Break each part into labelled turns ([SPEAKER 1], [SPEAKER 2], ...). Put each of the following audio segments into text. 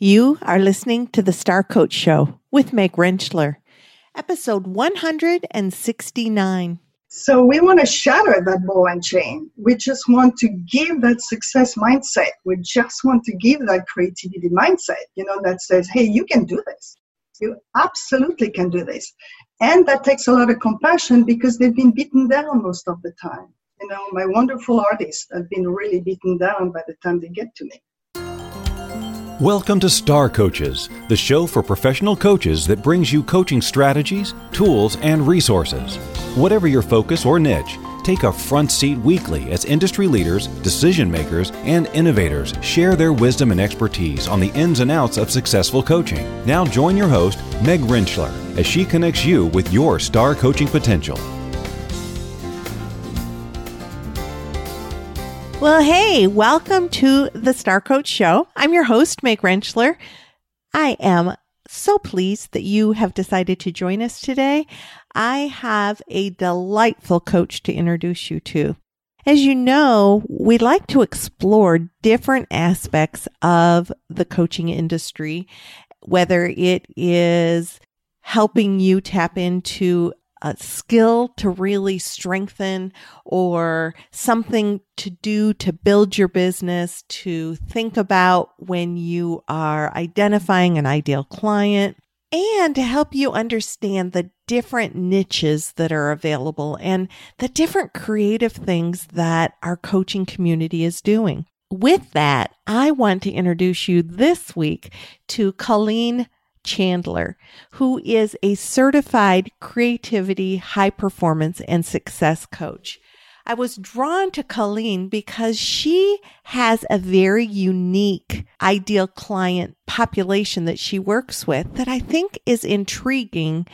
[SPEAKER 1] You are listening to the Star Coach Show with Meg Rentschler, episode 169.
[SPEAKER 2] So we want to shatter that ball and chain. We just want to give that success mindset. We just want to give that creativity mindset, you know, that says, hey, you can do this. You absolutely can do this. And that takes a lot of compassion because they've been beaten down most of the time. You know, my wonderful artists have been really beaten down by the time they get to me.
[SPEAKER 3] Welcome to Star Coaches, the show for professional coaches that brings you coaching strategies, tools, and resources. Whatever your focus or niche, take a front seat weekly as industry leaders, decision makers, and innovators share their wisdom and expertise on the ins and outs of successful coaching. Now join your host, Meg Rentschler, as she connects you with your star coaching potential.
[SPEAKER 1] Well, hey, welcome to the Star Coach Show. I'm your host, Meg Rentschler. I am so pleased that you have decided to join us today. I have a delightful coach to introduce you to. As you know, we like to explore different aspects of the coaching industry, whether it is helping you tap into a skill to really strengthen or something to do to build your business, to think about when you are identifying an ideal client, and to help you understand the different niches that are available and the different creative things that our coaching community is doing. With that, I want to introduce you this week to Colleen Chandler, who is a certified creativity, high performance, and success coach. I was drawn to Colleen because she has a very unique ideal client population that she works with that I think is intriguing.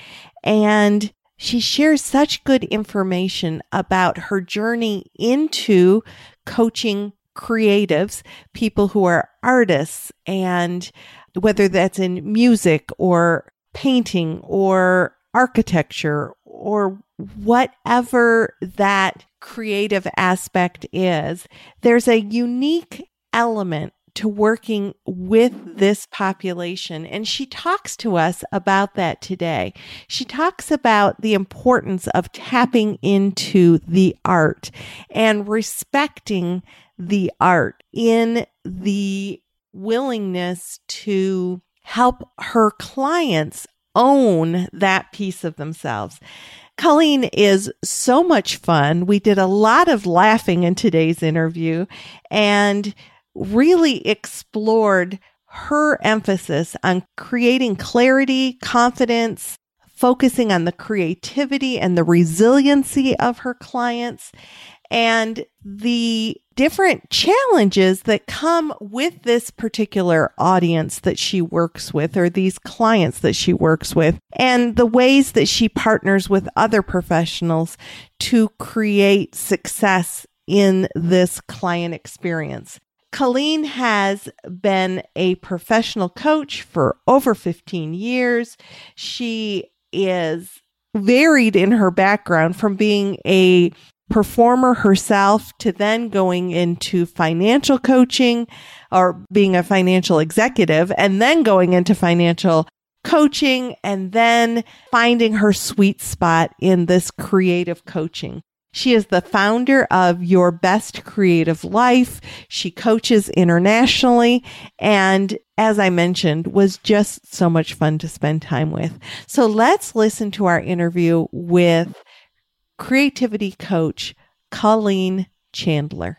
[SPEAKER 1] And she shares such good information about her journey into coaching creatives, people who are artists and whether that's in music or painting or architecture or whatever that creative aspect is, there's a unique element to working with this population. And she talks to us about that today. She talks about the importance of tapping into the art and respecting the art in the willingness to help her clients own that piece of themselves. Colleen is so much fun. We did a lot of laughing in today's interview and really explored her emphasis on creating clarity, confidence, focusing on the creativity and the resiliency of her clients and the different challenges that come with this particular audience that she works with or these clients that she works with and the ways that she partners with other professionals to create success in this client experience. Colleen has been a professional coach for over 15 years. She is varied in her background from being a performer herself to then going into financial coaching or being a financial executive and then going into financial coaching and then finding her sweet spot in this creative coaching. She is the founder of Your Best Creative Life. She coaches internationally and as I mentioned, was just so much fun to spend time with. So let's listen to our interview with creativity coach Colleen Chandler.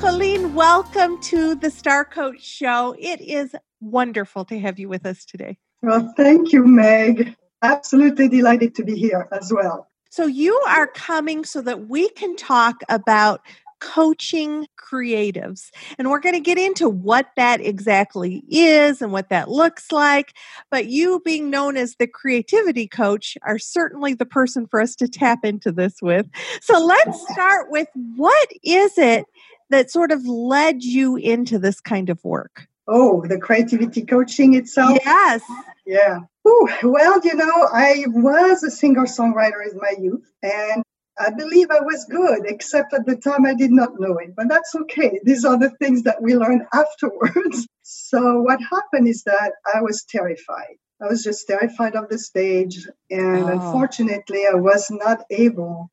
[SPEAKER 1] Colleen, welcome to the Star Coach Show. It is wonderful to have you with us today.
[SPEAKER 2] Well, thank you, Meg. Absolutely delighted to be here as well.
[SPEAKER 1] So, you are coming so that we can talk about coaching creatives. And we're going to get into what that exactly is and what that looks like. But you, being known as the creativity coach, are certainly the person for us to tap into this with. So let's start with what is it that sort of led you into this kind of work?
[SPEAKER 2] Oh, the creativity coaching itself?
[SPEAKER 1] Yes.
[SPEAKER 2] Yeah. Ooh, well, you know, I was a singer songwriter in my youth, and I believe I was good, except at the time I did not know it. But that's okay. These are the things that we learn afterwards. So, what happened is that I was terrified. I was just terrified of the stage. And oh. unfortunately, I was not able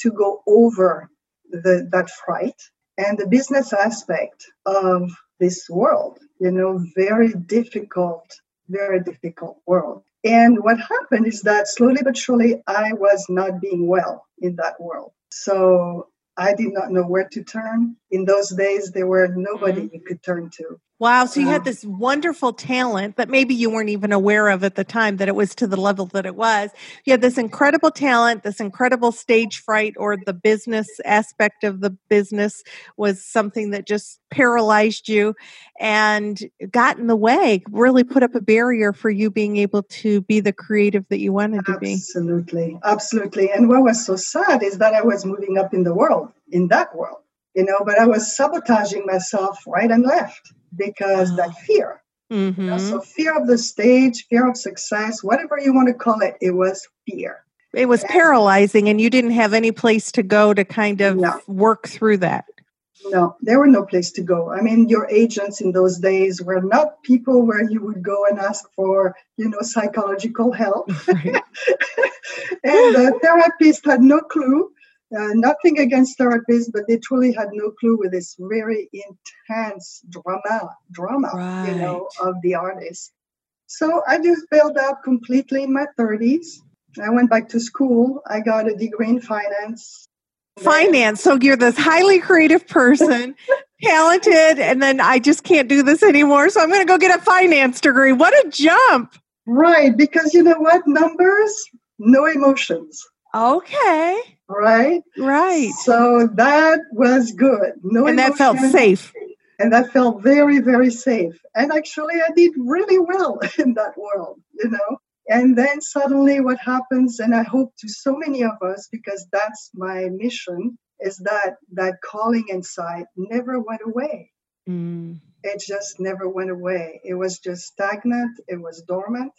[SPEAKER 2] to go over the, that fright and the business aspect of this world. You know, very difficult, very difficult world. And what happened is that slowly but surely, I was not being well in that world. So I did not know where to turn. In those days, there were nobody mm-hmm. you could turn to.
[SPEAKER 1] Wow. So you had this wonderful talent that maybe you weren't even aware of at the time that it was to the level that it was. You had this incredible talent, this incredible stage fright, or the business aspect of the business was something that just paralyzed you and got in the way, really put up a barrier for you being able to be the creative that you wanted to
[SPEAKER 2] be. Absolutely. Absolutely. And what was so sad is that I was moving up in the world, in that world, you know, but I was sabotaging myself right and left because that fear. Mm-hmm. You know, so fear of the stage, fear of success, whatever you want to call it, it was fear.
[SPEAKER 1] It was and, paralyzing, and you didn't have any place to go to kind of no. work through that.
[SPEAKER 2] No, there were no place to go. I mean, your agents in those days were not people where you would go and ask for, you know, psychological help. Right. and the therapist had no clue uh, nothing against therapists, but they truly had no clue with this very intense drama, drama, right. you know, of the artist. So I just bailed out completely in my 30s. I went back to school. I got a degree in finance.
[SPEAKER 1] Finance. So you're this highly creative person, talented, and then I just can't do this anymore. So I'm going to go get a finance degree. What a jump!
[SPEAKER 2] Right, because you know what? Numbers, no emotions.
[SPEAKER 1] Okay
[SPEAKER 2] right?
[SPEAKER 1] Right.
[SPEAKER 2] So that was good.
[SPEAKER 1] No and that felt safe.
[SPEAKER 2] And that felt very, very safe. And actually, I did really well in that world, you know. And then suddenly, what happens, and I hope to so many of us, because that's my mission, is that that calling inside never went away. Mm. It just never went away. It was just stagnant. It was dormant,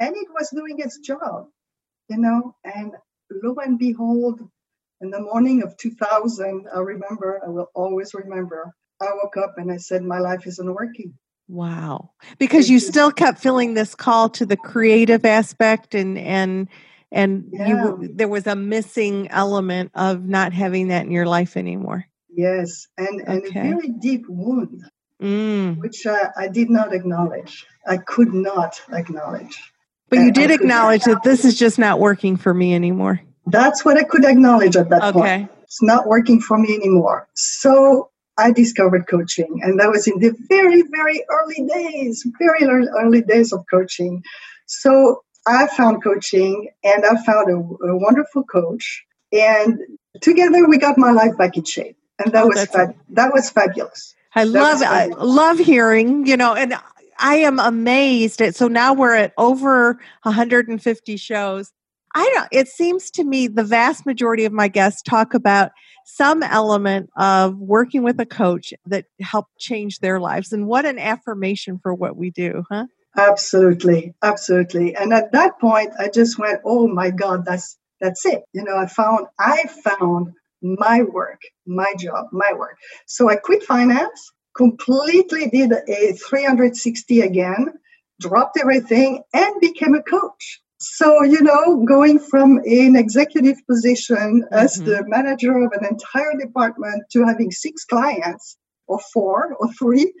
[SPEAKER 2] and it was doing its job, you know. And lo and behold, in the morning of 2000, I remember, I will always remember, I woke up and I said, My life isn't working.
[SPEAKER 1] Wow. Because you still kept feeling this call to the creative aspect and, and, and yeah. you there was a missing element of not having that in your life anymore.
[SPEAKER 2] Yes, and, and okay. a very deep wound, mm. which uh, I did not acknowledge. I could not acknowledge.
[SPEAKER 1] But you did acknowledge that this is just not working for me anymore.
[SPEAKER 2] That's what I could acknowledge at that okay. point. It's not working for me anymore. So I discovered coaching, and that was in the very, very early days, very early days of coaching. So I found coaching, and I found a, a wonderful coach, and together we got my life back in shape, and that oh, was that was fabulous.
[SPEAKER 1] I that love I love hearing you know, and I am amazed at so now we're at over 150 shows. I don't it seems to me the vast majority of my guests talk about some element of working with a coach that helped change their lives and what an affirmation for what we do, huh?
[SPEAKER 2] Absolutely. Absolutely. And at that point I just went, "Oh my god, that's that's it." You know, I found I found my work, my job, my work. So I quit finance completely did a 360 again, dropped everything, and became a coach. So, you know, going from an executive position as mm-hmm. the manager of an entire department to having six clients or four or three.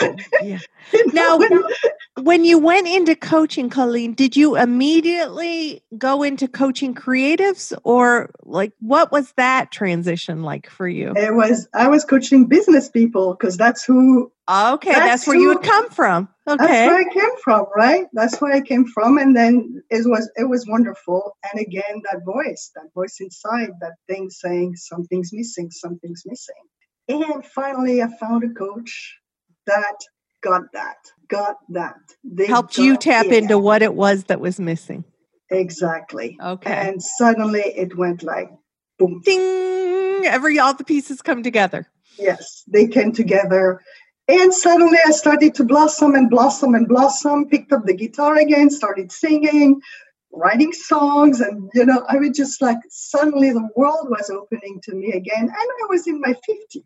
[SPEAKER 1] Oh, yeah. Now, when you went into coaching, Colleen, did you immediately go into coaching creatives or like what was that transition like for you?
[SPEAKER 2] It was, I was coaching business people because that's who.
[SPEAKER 1] Okay, that's, that's where who, you would come from. Okay.
[SPEAKER 2] That's where I came from, right? That's where I came from. And then it was, it was wonderful. And again, that voice, that voice inside, that thing saying something's missing, something's missing. And finally, I found a coach that got that, got that.
[SPEAKER 1] They Helped you tap it. into what it was that was missing.
[SPEAKER 2] Exactly.
[SPEAKER 1] Okay.
[SPEAKER 2] And suddenly it went like boom.
[SPEAKER 1] Ding! Every all the pieces come together.
[SPEAKER 2] Yes, they came together. And suddenly I started to blossom and blossom and blossom, picked up the guitar again, started singing, writing songs. And, you know, I was just like, suddenly the world was opening to me again. And I was in my 50s.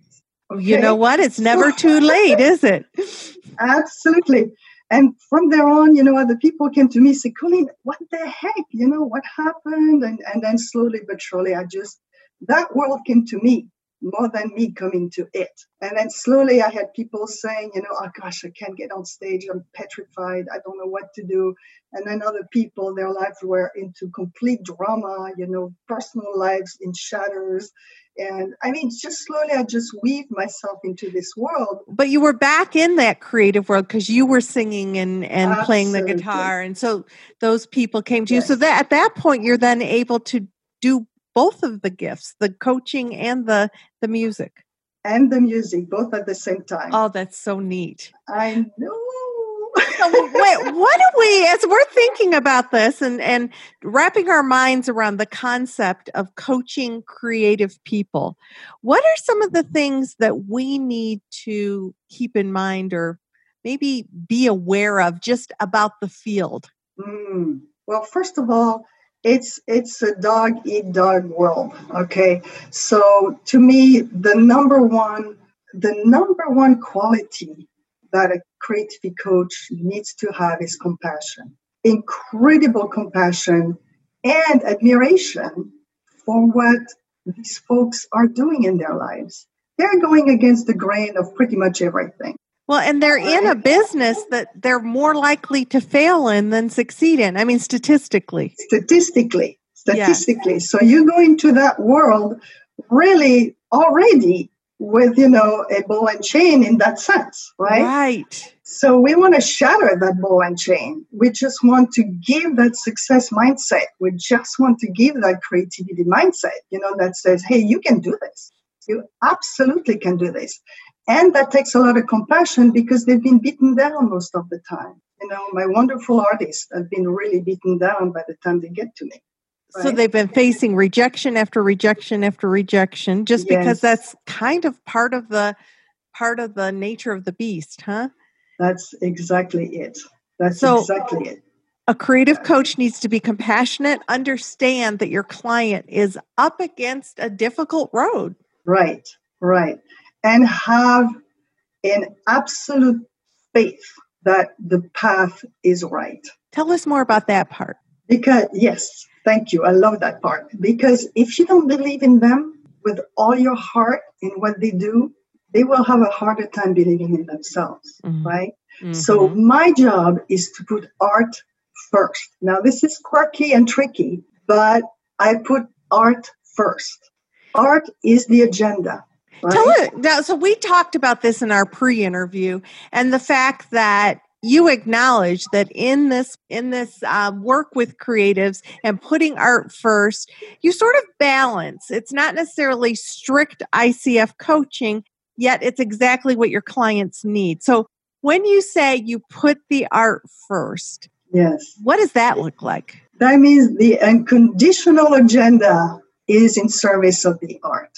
[SPEAKER 1] Okay? You know what? It's never too late, is it?
[SPEAKER 2] Absolutely. And from there on, you know, other people came to me, say, Colleen, what the heck? You know, what happened? And, and then slowly but surely, I just, that world came to me more than me coming to it. And then slowly I had people saying, you know, oh gosh, I can't get on stage. I'm petrified. I don't know what to do. And then other people, their lives were into complete drama, you know, personal lives in shatters. And I mean, just slowly I just weave myself into this world.
[SPEAKER 1] But you were back in that creative world because you were singing and, and playing the guitar. And so those people came to yes. you. So that at that point, you're then able to do both of the gifts, the coaching and the the music.
[SPEAKER 2] And the music, both at the same time.
[SPEAKER 1] Oh, that's so neat.
[SPEAKER 2] I know.
[SPEAKER 1] so wait, what do we as we're thinking about this and and wrapping our minds around the concept of coaching creative people what are some of the things that we need to keep in mind or maybe be aware of just about the field
[SPEAKER 2] mm. well first of all it's it's a dog eat dog world okay? So to me the number one the number one quality that a creativity coach needs to have is compassion incredible compassion and admiration for what these folks are doing in their lives. They're going against the grain of pretty much everything
[SPEAKER 1] well, and they're in a business that they're more likely to fail in than succeed in. I mean, statistically.
[SPEAKER 2] Statistically. Statistically. So you go into that world really already with, you know, a ball and chain in that sense, right?
[SPEAKER 1] Right.
[SPEAKER 2] So we want to shatter that ball and chain. We just want to give that success mindset. We just want to give that creativity mindset, you know, that says, hey, you can do this. You absolutely can do this. And that takes a lot of compassion because they've been beaten down most of the time. You know, my wonderful artists have been really beaten down by the time they get to me.
[SPEAKER 1] Right? So they've been facing rejection after rejection after rejection just yes. because that's kind of part of the part of the nature of the beast, huh?
[SPEAKER 2] That's exactly it. That's so, exactly it.
[SPEAKER 1] A creative coach needs to be compassionate, understand that your client is up against a difficult road.
[SPEAKER 2] Right, right and have an absolute faith that the path is right.
[SPEAKER 1] Tell us more about that part.
[SPEAKER 2] Because, yes, thank you. I love that part. Because if you don't believe in them with all your heart in what they do, they will have a harder time believing in themselves, mm-hmm. right? Mm-hmm. So, my job is to put art first. Now, this is quirky and tricky, but I put art first. Art is the agenda.
[SPEAKER 1] Right? Tell now. So we talked about this in our pre-interview, and the fact that you acknowledge that in this in this uh, work with creatives and putting art first, you sort of balance. It's not necessarily strict ICF coaching, yet it's exactly what your clients need. So when you say you put the art first,
[SPEAKER 2] yes,
[SPEAKER 1] what does that look like?
[SPEAKER 2] That means the unconditional agenda is in service of the art.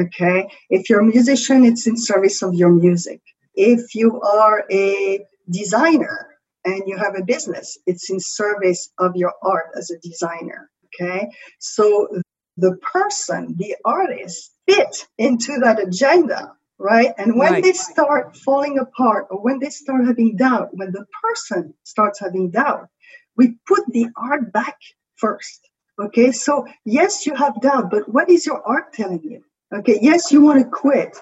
[SPEAKER 2] Okay. If you're a musician, it's in service of your music. If you are a designer and you have a business, it's in service of your art as a designer. Okay. So the person, the artist, fit into that agenda, right? And when right. they start falling apart or when they start having doubt, when the person starts having doubt, we put the art back first. Okay, so yes, you have doubt, but what is your art telling you? Okay, yes, you want to quit,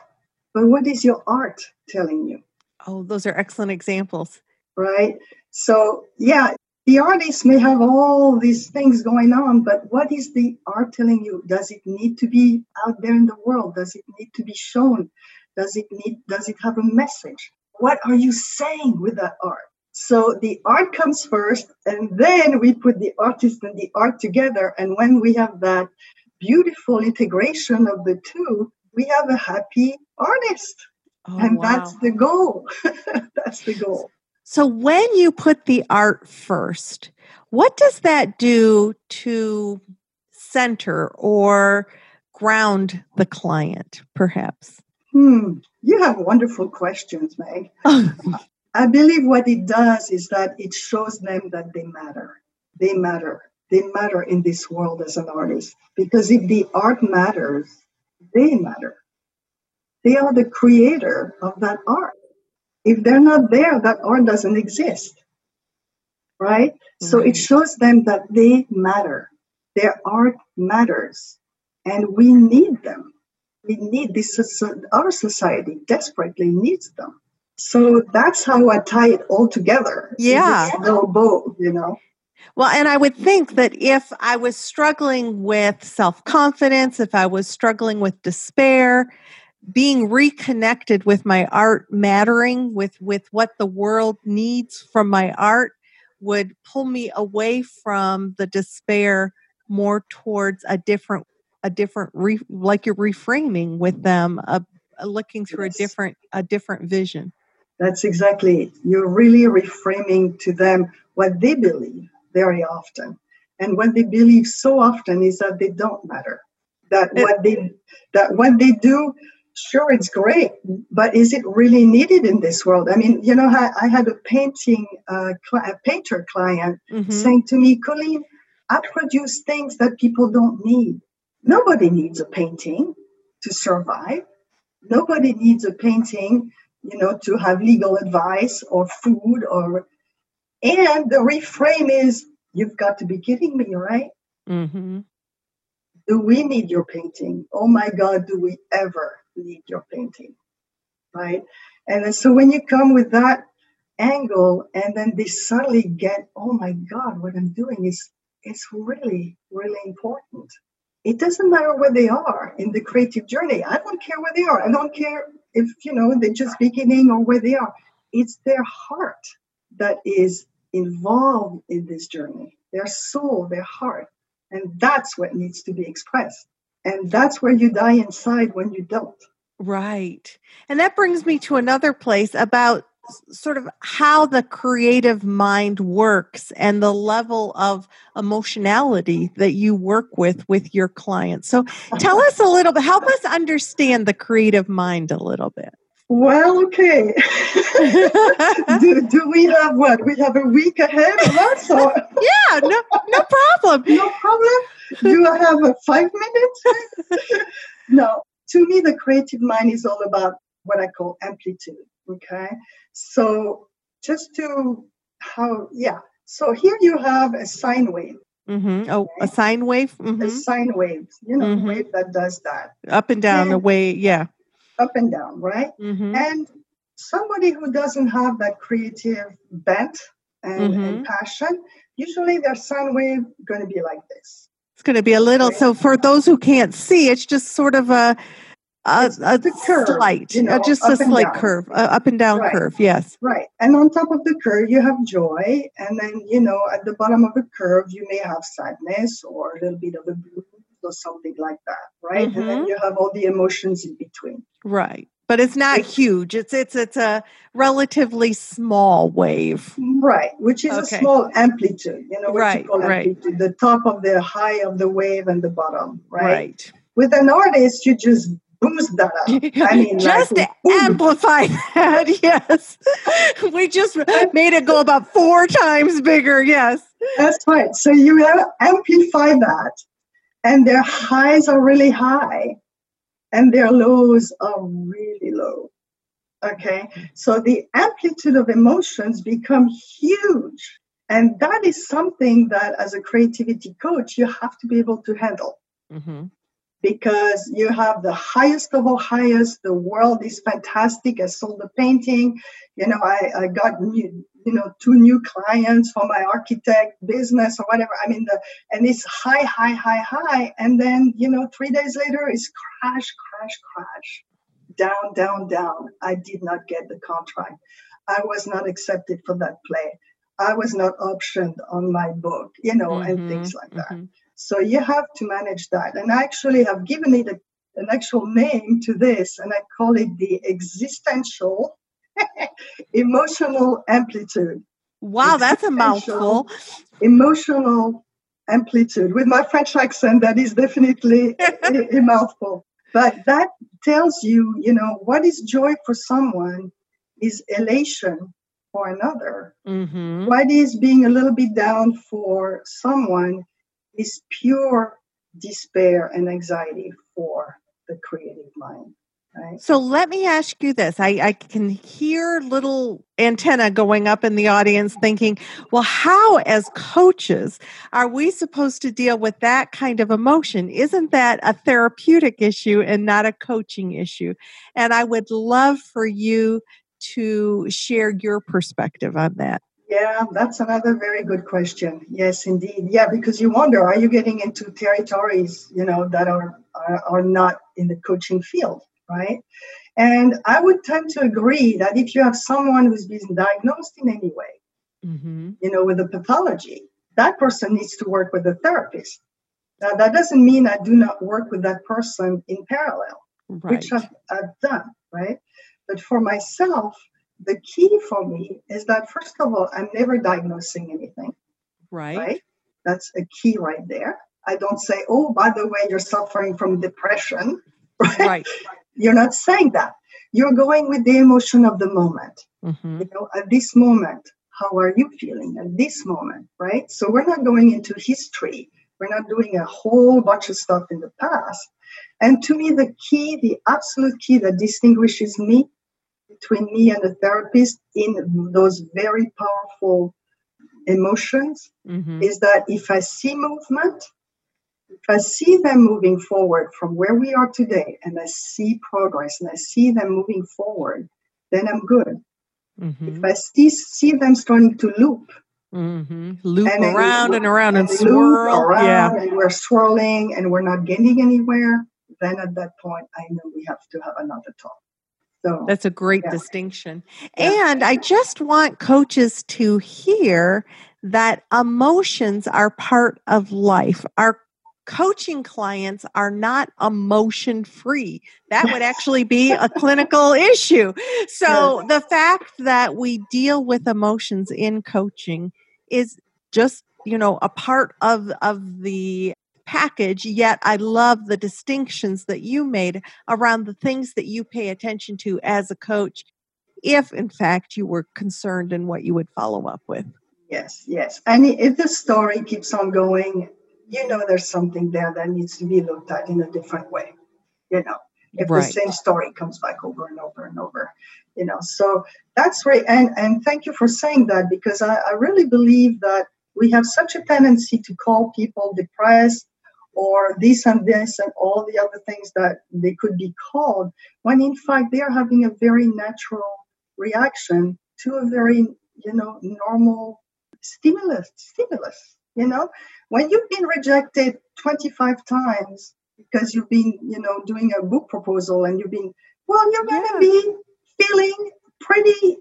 [SPEAKER 2] but what is your art telling you?
[SPEAKER 1] Oh, those are excellent examples.
[SPEAKER 2] Right? So, yeah, the artist may have all these things going on, but what is the art telling you? Does it need to be out there in the world? Does it need to be shown? Does it need does it have a message? What are you saying with that art? So the art comes first, and then we put the artist and the art together. And when we have that beautiful integration of the two, we have a happy artist. Oh, and wow. that's the goal. that's the goal.
[SPEAKER 1] So when you put the art first, what does that do to center or ground the client, perhaps?
[SPEAKER 2] Hmm, you have wonderful questions, Meg. I believe what it does is that it shows them that they matter. They matter. They matter in this world as an artist. Because if the art matters, they matter. They are the creator of that art. If they're not there, that art doesn't exist. Right? Mm-hmm. So it shows them that they matter. Their art matters. And we need them. We need this, our society desperately needs them. So that's how I tie it all together.
[SPEAKER 1] Yeah.
[SPEAKER 2] No bow, you know.
[SPEAKER 1] Well, and I would think that if I was struggling with self confidence, if I was struggling with despair, being reconnected with my art mattering with with what the world needs from my art would pull me away from the despair more towards a different a different re, like you're reframing with them a, a looking through yes. a different a different vision
[SPEAKER 2] that's exactly it you're really reframing to them what they believe very often. And what they believe so often is that they don't matter. That what they that what they do sure it's great but is it really needed in this world? I mean you know i, I had a painting uh, cl- a painter client mm-hmm. saying to me colleen i produce things that people don't need. Nobody needs a painting to survive. Nobody needs a painting you know to have legal advice or food or and the reframe is you've got to be kidding me right mm-hmm. do we need your painting oh my god do we ever need your painting, right? And so when you come with that angle, and then they suddenly get, oh my God, what I'm doing is it's really, really important. It doesn't matter where they are in the creative journey. I don't care where they are. I don't care if you know they're just beginning or where they are. It's their heart that is involved in this journey, their soul, their heart. And that's what needs to be expressed. And that's where you die inside when you don't.
[SPEAKER 1] Right. And that brings me to another place about sort of how the creative mind works and the level of emotionality that you work with with your clients. So tell us a little bit, help us understand the creative mind a little bit.
[SPEAKER 2] Well, okay. do, do, we have what? We have a week ahead of us? Or?
[SPEAKER 1] yeah, no, no problem.
[SPEAKER 2] No problem. Do I have a five minutes? no. To me, the creative mind is all about what I call amplitude. Okay. So just to how, yeah. So here you have a sine wave.
[SPEAKER 1] Mm-hmm. Oh, okay? a sine wave?
[SPEAKER 2] Mm-hmm. A sine wave, you know, mm-hmm. wave that does that.
[SPEAKER 1] Up and down and, the way, yeah
[SPEAKER 2] up and down, right? Mm-hmm. And somebody who doesn't have that creative bent and, mm-hmm. and passion, usually their sine wave going to be like this.
[SPEAKER 1] It's going to be a little. So for those who can't see, it's just sort of a a, a curve, slight, you know, uh, just a slight curve, uh, up and down right. curve. Yes.
[SPEAKER 2] Right. And on top of the curve, you have joy. And then, you know, at the bottom of the curve, you may have sadness or a little bit of a blues or something like that. Right. Mm-hmm. And then mm-hmm. you have all the emotions in between.
[SPEAKER 1] Right. But it's not huge. It's it's it's a relatively small wave.
[SPEAKER 2] Right, which is okay. a small amplitude. You know what right, you call amplitude. The top of the high of the wave and the bottom, right? Right. With an artist, you just boost that up. I
[SPEAKER 1] mean, just like, amplify that. Yes, we just made it go about four times bigger. Yes,
[SPEAKER 2] that's right. So you amplify that, and their highs are really high, and their lows are really low. Okay, so the amplitude of emotions become huge. And that is something that, as a creativity coach, you have to be able to handle. Mm-hmm. Because you have the highest of all highest, the world is fantastic. I sold a painting, you know, I, I got new, you know, two new clients for my architect business or whatever. I mean, the, and it's high, high, high, high. And then, you know, three days later it's crash, crash, crash, down, down, down. I did not get the contract. I was not accepted for that play. I was not optioned on my book, you know, mm-hmm, and things like that. Mm-hmm. So you have to manage that. And I actually have given it a, an actual name to this, and I call it the existential emotional amplitude.
[SPEAKER 1] Wow, that's a mouthful.
[SPEAKER 2] Emotional amplitude. With my French accent, that is definitely a, a mouthful. But that tells you, you know, what is joy for someone is elation for another.
[SPEAKER 1] Mm-hmm.
[SPEAKER 2] What is being a little bit down for someone is pure despair and anxiety for the creative mind. Right?
[SPEAKER 1] So let me ask you this. I, I can hear little antenna going up in the audience thinking, well, how, as coaches, are we supposed to deal with that kind of emotion? Isn't that a therapeutic issue and not a coaching issue? And I would love for you to share your perspective on that.
[SPEAKER 2] Yeah, that's another very good question. Yes, indeed. Yeah, because you wonder, are you getting into territories, you know, that are, are, are not in the coaching field, right? And I would tend to agree that if you have someone who's been diagnosed in any way,
[SPEAKER 1] Mm-hmm.
[SPEAKER 2] you know, with a pathology, that person needs to work with a therapist. Now, that doesn't mean I do not work with that person in parallel,
[SPEAKER 1] Right.
[SPEAKER 2] which I've, I've done, right? But for myself, the key for me is that, first of all, I'm never diagnosing anything,
[SPEAKER 1] right.
[SPEAKER 2] right? That's a key right there. I don't say, oh, by the way, you're suffering from depression, right?
[SPEAKER 1] Right.
[SPEAKER 2] You're not saying that. You're going with the emotion of the moment.
[SPEAKER 1] Mm-hmm.
[SPEAKER 2] You know, at this moment, how are you feeling at this moment, right? So we're not going into history. We're not doing a whole bunch of stuff in the past. And to me, the key, the absolute key that distinguishes me between me and a therapist in those very powerful emotions
[SPEAKER 1] Mm-hmm.
[SPEAKER 2] is that if I see movement, if I see them moving forward from where we are today and I see progress and I see them moving forward, then I'm good.
[SPEAKER 1] Mm-hmm.
[SPEAKER 2] If I see, see them starting to loop
[SPEAKER 1] Mm-hmm. Loop
[SPEAKER 2] And
[SPEAKER 1] around and around and,
[SPEAKER 2] loop
[SPEAKER 1] swirl.
[SPEAKER 2] around
[SPEAKER 1] Yeah.
[SPEAKER 2] and we're swirling and we're not getting anywhere, then at that point I know we have to have another talk. So
[SPEAKER 1] That's a great
[SPEAKER 2] Yeah.
[SPEAKER 1] distinction.
[SPEAKER 2] Yeah.
[SPEAKER 1] And I just want coaches to hear that emotions are part of life. Our coaching clients are not emotion free. That would actually be a clinical issue. So the fact that we deal with emotions in coaching is just, you know, a part of of the package yet i love the distinctions that you made around the things that you pay attention to as a coach if in fact you were concerned in what you would follow up with
[SPEAKER 2] yes, yes. And if the story keeps on going, you know there's something there that needs to be looked at in a different way. You know, if
[SPEAKER 1] Right.
[SPEAKER 2] the same story comes back over and over and over, you know. So that's right. And and thank you for saying that because I, I really believe that we have such a tendency to call people depressed or this and this and all the other things that they could be called when in fact they are having a very natural reaction to a very you know normal stimulus stimulus you know when you've been rejected 25 times because you've been you know doing a book proposal and you've been well you're going to
[SPEAKER 1] Yeah.
[SPEAKER 2] be feeling pretty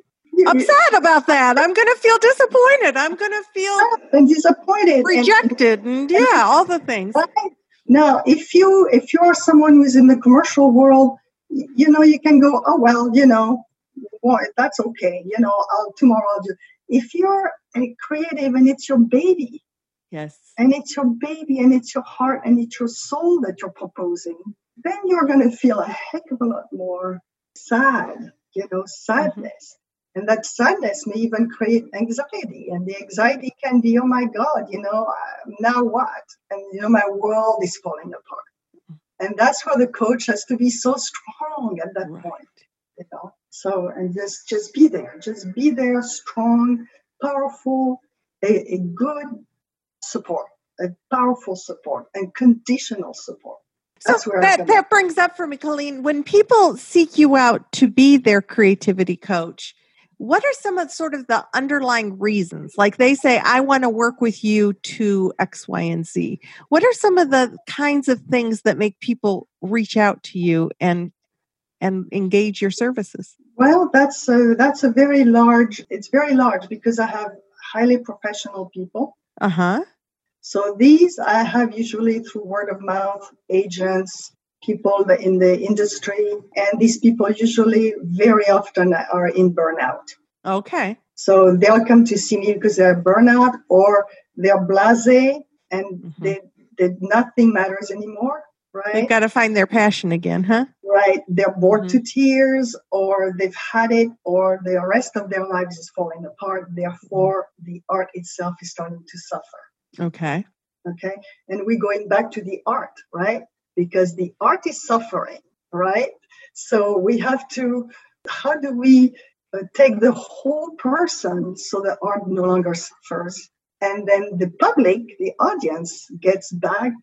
[SPEAKER 1] upset about that i'm going to feel disappointed i'm going to feel
[SPEAKER 2] and disappointed and-
[SPEAKER 1] rejected and yeah all the things
[SPEAKER 2] Right. Now, if you if you're someone who's in the commercial world, you know you can go, oh well, you know, well, that's okay. You know, I'll tomorrow I'll do. If you're a creative and it's your baby
[SPEAKER 1] yes
[SPEAKER 2] and it's your baby and it's your heart and it's your soul that you're proposing, then you're going to feel a heck of a lot more sad. You know, sadness. And that sadness may even create anxiety. And the anxiety can be, oh my God, you know, uh, now what? And, you know, my world is falling apart. And that's where the coach has to be so strong at that
[SPEAKER 1] Right.
[SPEAKER 2] point, you know. So, and just just be there, just be there, strong, powerful, a, a good support, a powerful support, and conditional support. That's
[SPEAKER 1] so
[SPEAKER 2] where
[SPEAKER 1] that, that brings up for me colleen when people seek you out to be their creativity coach what are some of sort of the underlying reasons like they say i want to work with you to x y and z what are some of the kinds of things that make people reach out to you and and engage your services
[SPEAKER 2] Well, that's a, that's a very large. It's very large because I have highly professional people.
[SPEAKER 1] uh-huh
[SPEAKER 2] So these I have usually through word of mouth, agents, people in the industry, and these people usually very often are in burnout.
[SPEAKER 1] okay
[SPEAKER 2] So they'll come to see me because they're burnout or they're blasé and
[SPEAKER 1] Mhm.
[SPEAKER 2] they, they nothing matters anymore, right?
[SPEAKER 1] they've got to find their passion again huh
[SPEAKER 2] right? They're bored mm-hmm. to tears, or they've had it, or the rest of their lives is falling apart. Therefore, the art itself is starting to suffer.
[SPEAKER 1] Okay.
[SPEAKER 2] Okay. And we're going back to the art, right? Because the art is suffering, right? So we have to, how do we uh, take the whole person so the art no longer suffers? And then the public, the audience, gets back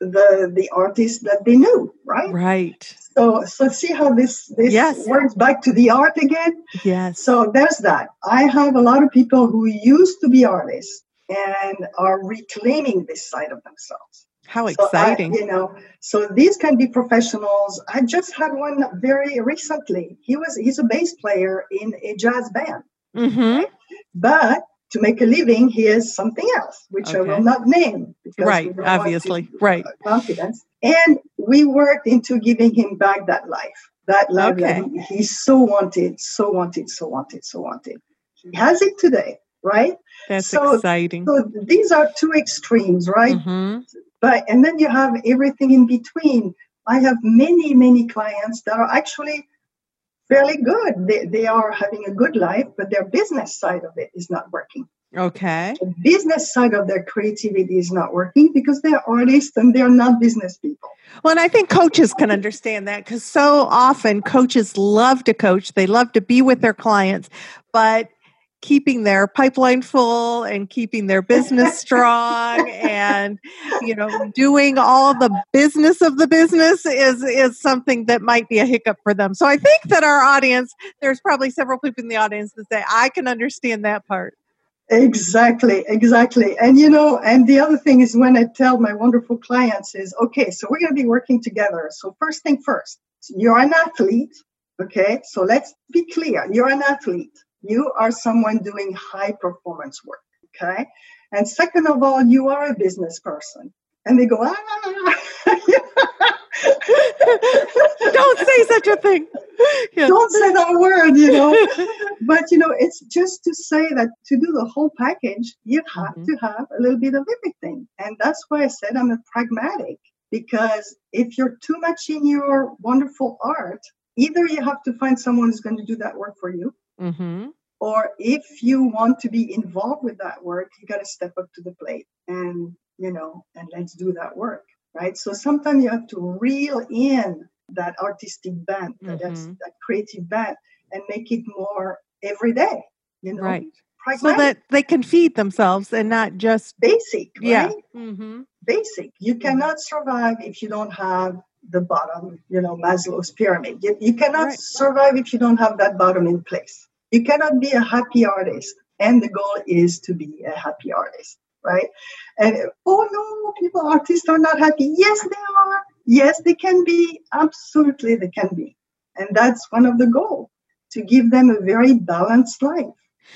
[SPEAKER 2] the the artist that they knew, right?
[SPEAKER 1] Right.
[SPEAKER 2] So so see how this this
[SPEAKER 1] yes.
[SPEAKER 2] works back to the art again.
[SPEAKER 1] Yes.
[SPEAKER 2] So there's that. I have a lot of people who used to be artists and are reclaiming this side of themselves.
[SPEAKER 1] How exciting!
[SPEAKER 2] So I, you know, so these can be professionals. I just had one very recently. He was he's a bass player in a jazz band,
[SPEAKER 1] mm-hmm.
[SPEAKER 2] but to make a living, he has something else, which okay. I will not name.
[SPEAKER 1] right, obviously, right.
[SPEAKER 2] Confidence. And we worked into giving him back that life, that life okay. that he, he so wanted, so wanted, so wanted, so wanted. He has it today, right?
[SPEAKER 1] That's so, exciting.
[SPEAKER 2] So these are two extremes, right?
[SPEAKER 1] Mm-hmm.
[SPEAKER 2] But and then you have everything in between. I have many, many clients that are actually fairly good. They, they are having a good life, but their business side of it is not working.
[SPEAKER 1] Okay.
[SPEAKER 2] The business side of their creativity is not working because they're artists and they're not business people.
[SPEAKER 1] Well, and I think coaches can understand that because so often coaches love to coach, they love to be with their clients, but keeping their pipeline full and keeping their business strong and you know doing all the business of the business is is something that might be a hiccup for them. So i think that our audience there's probably several people in the audience that say i can understand that part.
[SPEAKER 2] Exactly exactly. And you know and the other thing is when i tell my wonderful clients is okay so we're going to be working together. So first thing first you're an athlete okay? So let's be clear you're an athlete you are someone doing high performance work. Okay. And second of all, you are a business person. And they go, ah.
[SPEAKER 1] Don't say such a thing.
[SPEAKER 2] Don't say that word, you know. but, you know, it's just to say that to do the whole package, you have mm-hmm. to have a little bit of everything. And that's why I said I'm a pragmatic because if you're too much in your wonderful art, either you have to find someone who's going to do that work for you
[SPEAKER 1] Mm-hmm.
[SPEAKER 2] Or if you want to be involved with that work, you got to step up to the plate and, you know, and let's do that work. Right. So sometimes you have to reel in that artistic bent, mm-hmm. that, that creative bent, and make it more every day. You know,
[SPEAKER 1] right. Pragmatic. So that they can feed themselves and not just
[SPEAKER 2] basic. Right?
[SPEAKER 1] Yeah. Mm-hmm.
[SPEAKER 2] Basic. You cannot survive if you don't have the bottom, you know, Maslow's pyramid. You, you cannot right. survive if you don't have that bottom in place. You cannot be a happy artist. And the goal is to be a happy artist, right? And oh no, people, artists are not happy. Yes, they are. Yes, they can be. Absolutely, they can be. And that's one of the goals to give them a very balanced life.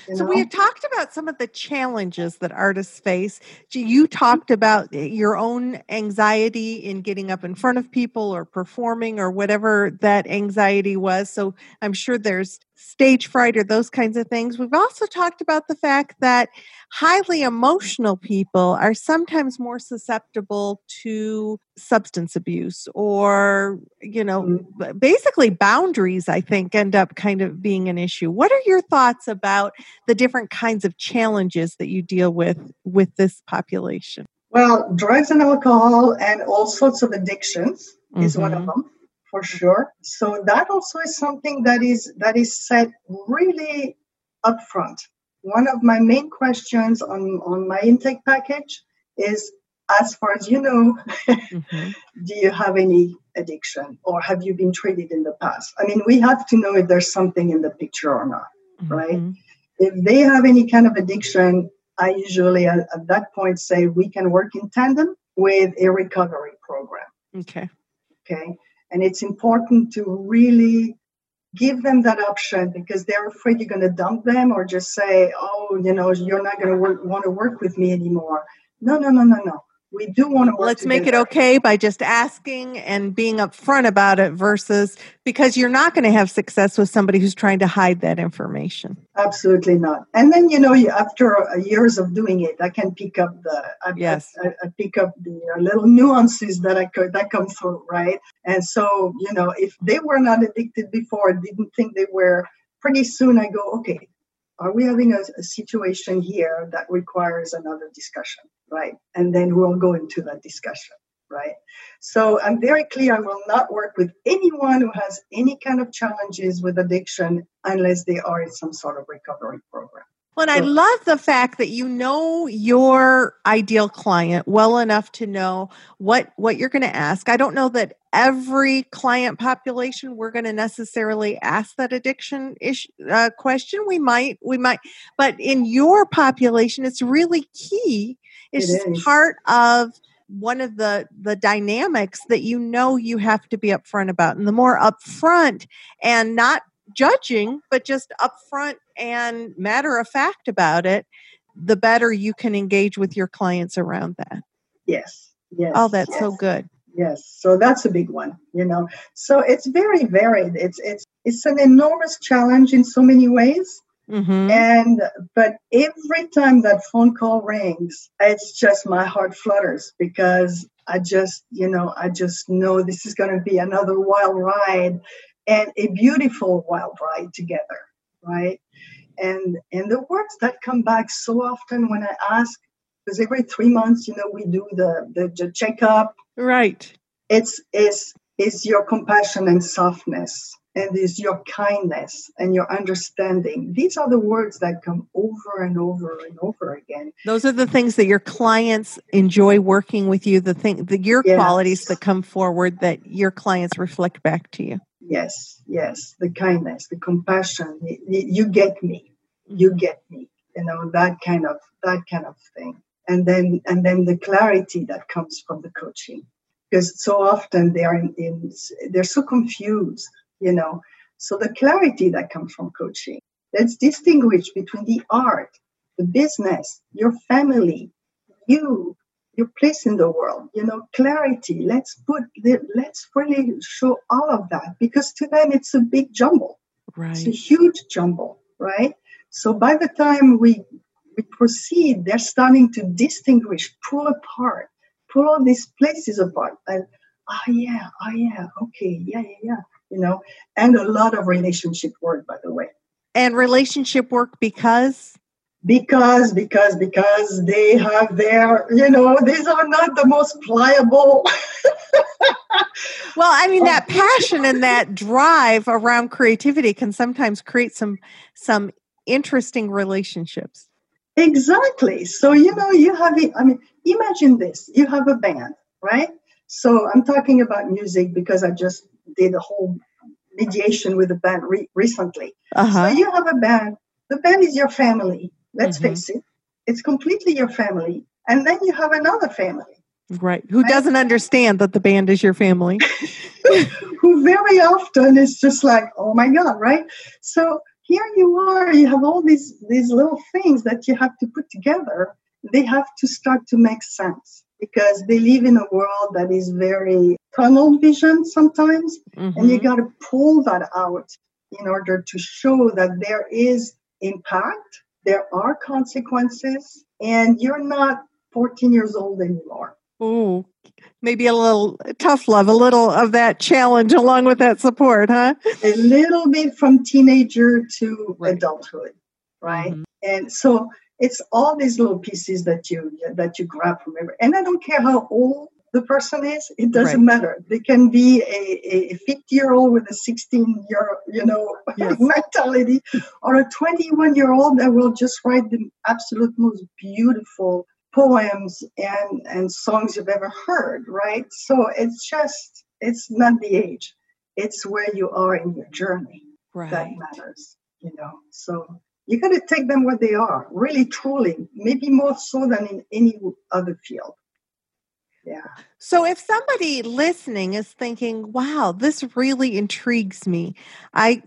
[SPEAKER 1] You so know? we talked about some of the challenges that artists face. You talked about eh, your own anxiety in getting up in front of people or performing or whatever that anxiety was. So I'm sure there's stage fright or those kinds of things. We've also talked about the fact that highly emotional people are sometimes more susceptible to substance abuse or, you know, mm-hmm. basically boundaries, I think, end up kind of being an issue. What are your thoughts about the different kinds of challenges that you deal with with this population?
[SPEAKER 2] Well, drugs and alcohol and all sorts of addictions mm-hmm. is one of mm-hmm. them for sure. So that also is something that is that is set really upfront. One of my main questions on, on my intake package is as far as you know, mm-hmm. do you have any addiction or have you been treated in the past? I mean, we have to know if there's something in the picture or not, mm-hmm. right? If they have any kind of addiction, I usually at, at that point say we can work in tandem with a recovery program.
[SPEAKER 1] Okay.
[SPEAKER 2] Okay. And it's important to really give them that option because they're afraid you're going to dump them or just say, oh, you know, you're not going to want to work with me anymore. No, no, no, no, no. We do want to
[SPEAKER 1] let's
[SPEAKER 2] together.
[SPEAKER 1] make it okay by just asking and being upfront about it versus because you're not going to have success with somebody who's trying to hide that information.
[SPEAKER 2] Absolutely not. And then you know after years of doing it i can pick up the I,
[SPEAKER 1] yes.
[SPEAKER 2] I, I pick up the uh, little nuances that i could that come through right? And so you know if they were not addicted before didn't think they were pretty soon i go okay are we having a, a, situation here that requires another discussion right? And then we'll go into that discussion right? So i'm very clear i will not work with anyone who has any kind of challenges with addiction unless they are in some sort of recovery program
[SPEAKER 1] well, and I love the fact that you know your ideal client well enough to know what what you're going to ask. I don't know that every client population we're going to necessarily ask that addiction issue, uh, question. We might, we might, but in your population, it's really key. It's it part of one of the the dynamics that you know you have to be upfront about and the more upfront and not judging, but just upfront and matter of fact about it, the better you can engage with your clients around that.
[SPEAKER 2] Yes. Yes.
[SPEAKER 1] Oh, that's
[SPEAKER 2] yes.
[SPEAKER 1] so good.
[SPEAKER 2] Yes. So that's a big one, you know. So it's very varied. It's it's it's an enormous challenge in so many ways. Mm-hmm. And but every time that phone call rings, it's just my heart flutters because I just, you know, I just know this is going to be another wild ride and a beautiful wild ride together, right? And and the words that come back so often when I ask, because every three months, you know, we do the the, the checkup.
[SPEAKER 1] Right.
[SPEAKER 2] It's is is your compassion and softness and is your kindness and your understanding. These are the words that come over and over and over again.
[SPEAKER 1] Those are the things that your clients enjoy working with you, the thing the your yes. qualities that come forward that your clients reflect back to you
[SPEAKER 2] yes yes the kindness the compassion you, you get me you mm-hmm. get me you know that kind of that kind of thing. And then and then the clarity that comes from the coaching. Because so often they are in, in they're so confused you know. So the clarity that comes from coaching let's distinguish between the art the business your family you your place in the world you know clarity. Let's put let's really show all of that because to them it's a big jumble.
[SPEAKER 1] Right
[SPEAKER 2] it's a huge jumble right? So by the time we we proceed they're starting to distinguish pull apart pull all these places apart. And oh yeah oh yeah okay yeah yeah yeah you know? And a lot of relationship work by the way.
[SPEAKER 1] And relationship work because
[SPEAKER 2] because because because they have their you know these are not the most pliable.
[SPEAKER 1] Well i mean that passion and that drive around creativity can sometimes create some some interesting relationships.
[SPEAKER 2] Exactly. So you know you have i mean imagine this. You have a band right? So i'm talking about music because i just did a whole mediation with a band re- recently. Uh-huh. so you have a band. The band is your family Let's mm-hmm. face it, it's completely your family. And then you have another family.
[SPEAKER 1] Right. Who right? doesn't understand that the band is your family?
[SPEAKER 2] Who very often is just like, oh my God, right? So here you are, you have all these these little things that you have to put together. They have to start to make sense because they live in a world that is very tunnel vision sometimes. Mm-hmm. And you mm-hmm. got to pull that out in order to show that there is impact there are consequences, and you're not 14 years old anymore.
[SPEAKER 1] Oh, maybe a little tough love, a little of that challenge along with that support, huh?
[SPEAKER 2] A little bit from teenager to right. adulthood, right? Mm-hmm. And so it's all these little pieces that you that you grab from every. And I don't care how old the person is, it doesn't right. matter. They can be a, a 50 year old with a 16 year, you know, yes. mentality, or a 21 year old that will just write the absolute most beautiful poems and, and songs you've ever heard, right? So it's just, it's not the age, it's where you are in your journey right. that matters, you know. So you got to take them where they are, really, truly, maybe more so than in any other field yeah.
[SPEAKER 1] So if somebody listening is thinking, "Wow, this really intrigues me. I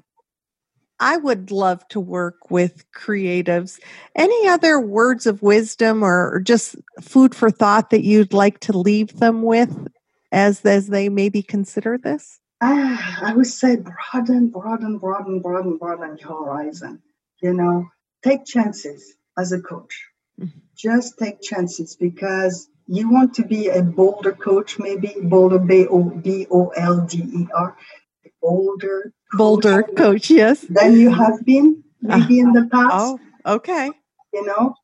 [SPEAKER 1] I would love to work with creatives. Any other words of wisdom or just food for thought that you'd like to leave them with as as they maybe consider this?
[SPEAKER 2] Ah, I would say broaden, broaden, broaden, broaden, broaden your horizon. You know, take chances as a coach. Mm-hmm. Just take chances because you want to be a bolder coach, maybe? Bolder, B O L D E R, bolder
[SPEAKER 1] bolder coach, coach, yes.
[SPEAKER 2] Than you have been maybe uh, in the past.
[SPEAKER 1] Oh okay.
[SPEAKER 2] You know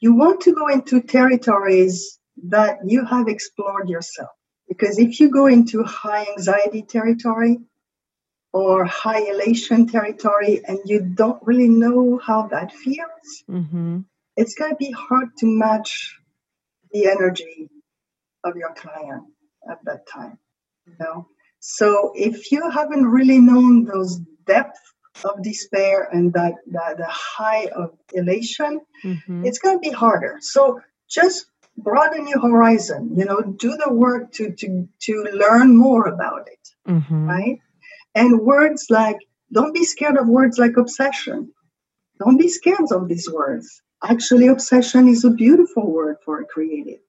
[SPEAKER 2] you want to go into territories that you have explored yourself. Because if you go into high anxiety territory or high elation territory and you don't really know how that feels mm-hmm. it's going to be hard to match the energy of your client at that time you know so if you haven't really known those depths of despair and that, that the high of elation, mm-hmm. it's going to be harder. So just broaden your horizon. You know, do the work to to to learn more about it, mm-hmm. right? And words like don't be scared of words like obsession. Don't be scared of these words. Actually, obsession is a beautiful word for a creative,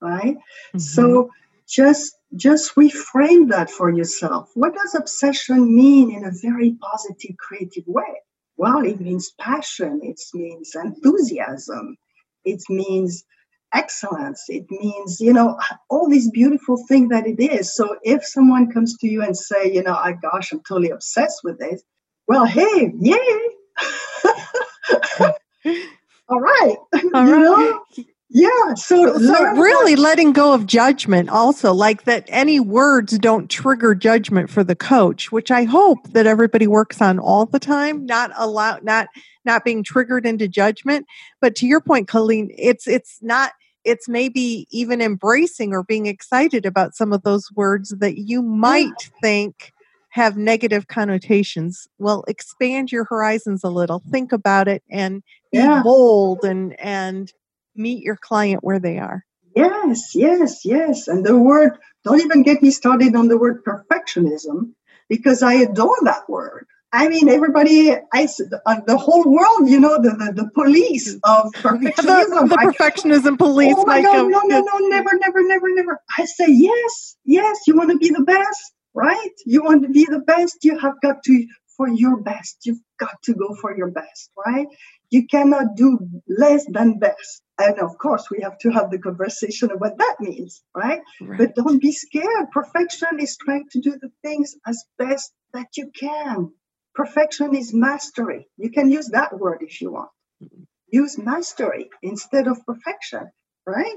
[SPEAKER 2] right? Mm-hmm. So just just reframe that for yourself. What does obsession mean in a very positive, creative way? Well, it means passion, it means enthusiasm, it means excellence, it means, you know, all these beautiful things that it is. So if someone comes to you and say, you know, I gosh, I'm totally obsessed with this, well, hey, yay. all right.
[SPEAKER 1] All right. Know?
[SPEAKER 2] Yeah. So,
[SPEAKER 1] so really letting go of judgment also, like that any words don't trigger judgment for the coach, which I hope that everybody works on all the time, not allow not not being triggered into judgment. But to your point, Colleen, it's it's not it's maybe even embracing or being excited about some of those words that you might yeah. think have negative connotations. Well, expand your horizons a little, think about it and be yeah. bold and and meet your client where they are.
[SPEAKER 2] Yes, yes, yes. And the word, don't even get me started on the word perfectionism because I adore that word. I mean, everybody, I, uh, the whole world, you know, the, the, the police of perfectionism.
[SPEAKER 1] the, the perfectionism police.
[SPEAKER 2] Oh my God, no, no, no, never, never, never, never. I say, yes, yes, you want to be the best, right? You want to be the best, you have got to, for your best, you've got to go for your best, right? You cannot do less than best. And of course, we have to have the conversation of what that means, right? right? But don't be scared. Perfection is trying to do the things as best that you can. Perfection is mastery. You can use that word if you want. Use mastery instead of perfection, right?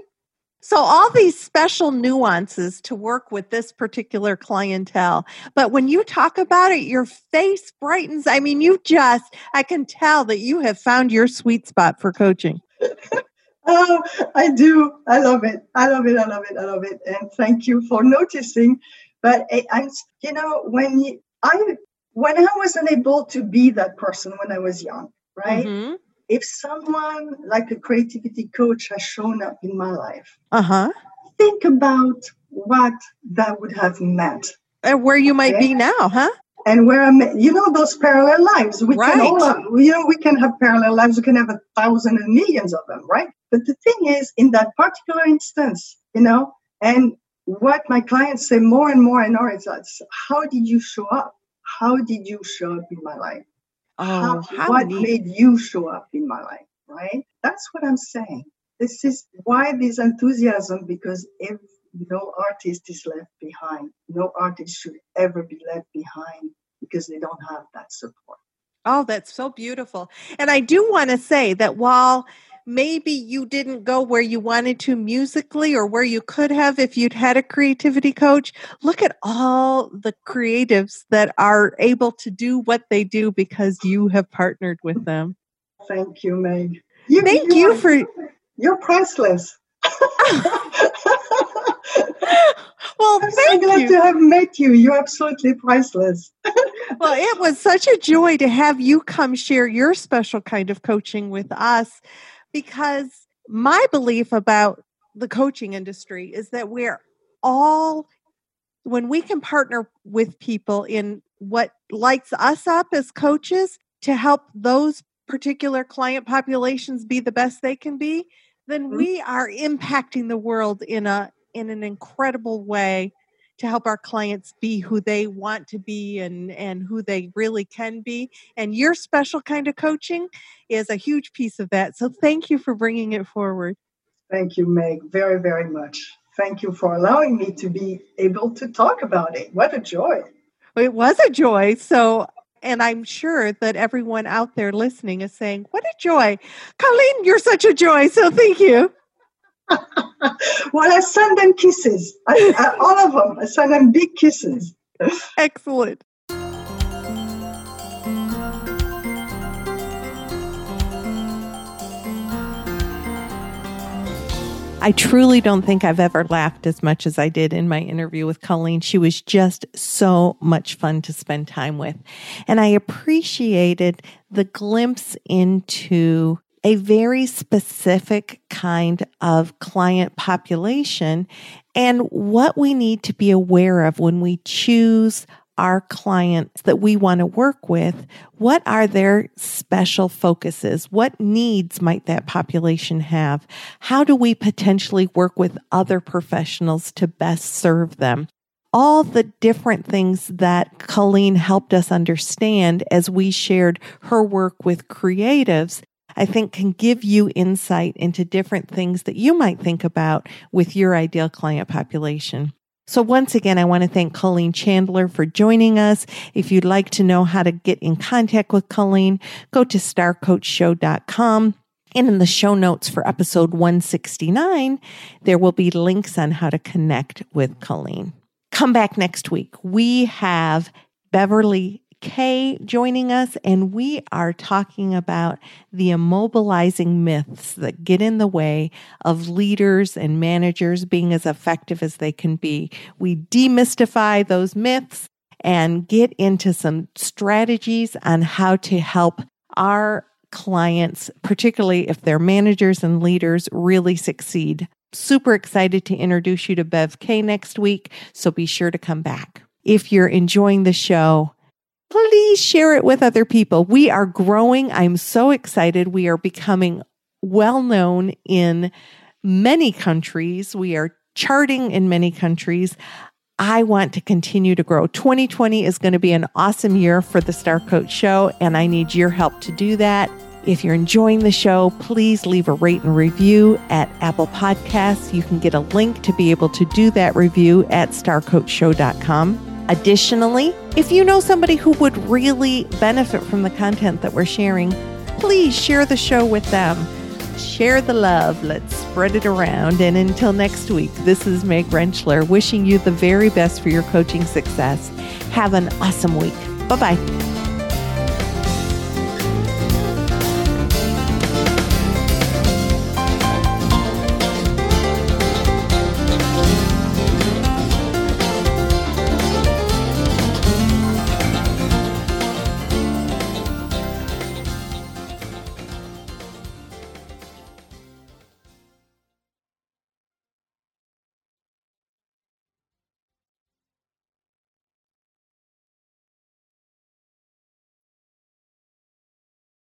[SPEAKER 1] So, all these special nuances to work with this particular clientele. But when you talk about it, your face brightens. I mean, you just, I can tell that you have found your sweet spot for coaching.
[SPEAKER 2] oh, I do. I love it. I love it. I love it. I love it. And thank you for noticing. But I, am you know, when you, I, when I wasn't able to be that person when I was young, right? Mm-hmm. If someone like a creativity coach has shown up in my life, uh huh. Think about what that would have meant.
[SPEAKER 1] And where you might be now, huh?
[SPEAKER 2] and where I'm, you know, those parallel lives. We right. can all, have, you know, we can have parallel lives. We can have a thousand and millions of them, right? But the thing is, in that particular instance, you know, and what my clients say more and more and more is that, how did you show up? How did you show up in my life? Oh, how, what neat. made you show up in my life, right? That's what I'm saying. This is why this enthusiasm, because if no artist is left behind. No artist should ever be left behind because they don't have that support.
[SPEAKER 1] Oh, that's so beautiful. And I do want to say that while maybe you didn't go where you wanted to musically or where you could have if you'd had a creativity coach, look at all the creatives that are able to do what they do because you have partnered with them.
[SPEAKER 2] Thank you, Meg.
[SPEAKER 1] You, Thank you, you for.
[SPEAKER 2] You're priceless.
[SPEAKER 1] well, I'm so
[SPEAKER 2] glad
[SPEAKER 1] you.
[SPEAKER 2] to have met you. You're absolutely priceless.
[SPEAKER 1] well, it was such a joy to have you come share your special kind of coaching with us because my belief about the coaching industry is that we're all when we can partner with people in what lights us up as coaches to help those particular client populations be the best they can be, then mm-hmm. we are impacting the world in a in an incredible way to help our clients be who they want to be and and who they really can be. And your special kind of coaching is a huge piece of that. So thank you for bringing it forward.
[SPEAKER 2] Thank you meg very very much. Thank you for allowing me to be able to talk about it. What a joy.
[SPEAKER 1] It was a joy. So and I'm sure that everyone out there listening is saying, What a joy. Colleen, you're such a joy. So thank you.
[SPEAKER 2] well, I send them kisses. I, I, all of them. I send them big kisses.
[SPEAKER 1] Excellent. I truly don't think I've ever laughed as much as I did in my interview with Colleen. She was just so much fun to spend time with. And I appreciated the glimpse into a very specific kind of client population and what we need to be aware of when we choose our clients that we want to work with, what are their special focuses? What needs might that population have? How do we potentially work with other professionals to best serve them? All the different things that Colleen helped us understand as we shared her work with creatives I think can give you insight into different things that you might think about with your ideal client population. So once again, I want to thank Colleen Chandler for joining us. If you'd like to know how to get in contact with Colleen, go to starcoachshow.com. And in the show notes for episode 169, there will be links on how to connect with Colleen. Come back next week. We have Beverly Kaye joining us, and we are talking about the immobilizing myths that get in the way of leaders and managers being as effective as they can be. We demystify those myths and get into some strategies on how to help our clients, particularly if they're managers and leaders, really succeed. Super excited to introduce you to Bev Kaye next week, so be sure to come back. If you're enjoying the show, please share it with other people. We are growing. I'm so excited. We are becoming well known in many countries. We are charting in many countries. I want to continue to grow. 2020 is going to be an awesome year for the Star Coach Show, and I need your help to do that. If you're enjoying the show, please leave a rate and review at Apple Podcasts. You can get a link to be able to do that review at starcoachshow.com. Additionally, if you know somebody who would really benefit from the content that we're sharing, please share the show with them. Share the love. Let's spread it around. And until next week, this is Meg Rentschler wishing you the very best for your coaching success. Have an awesome week. Bye bye.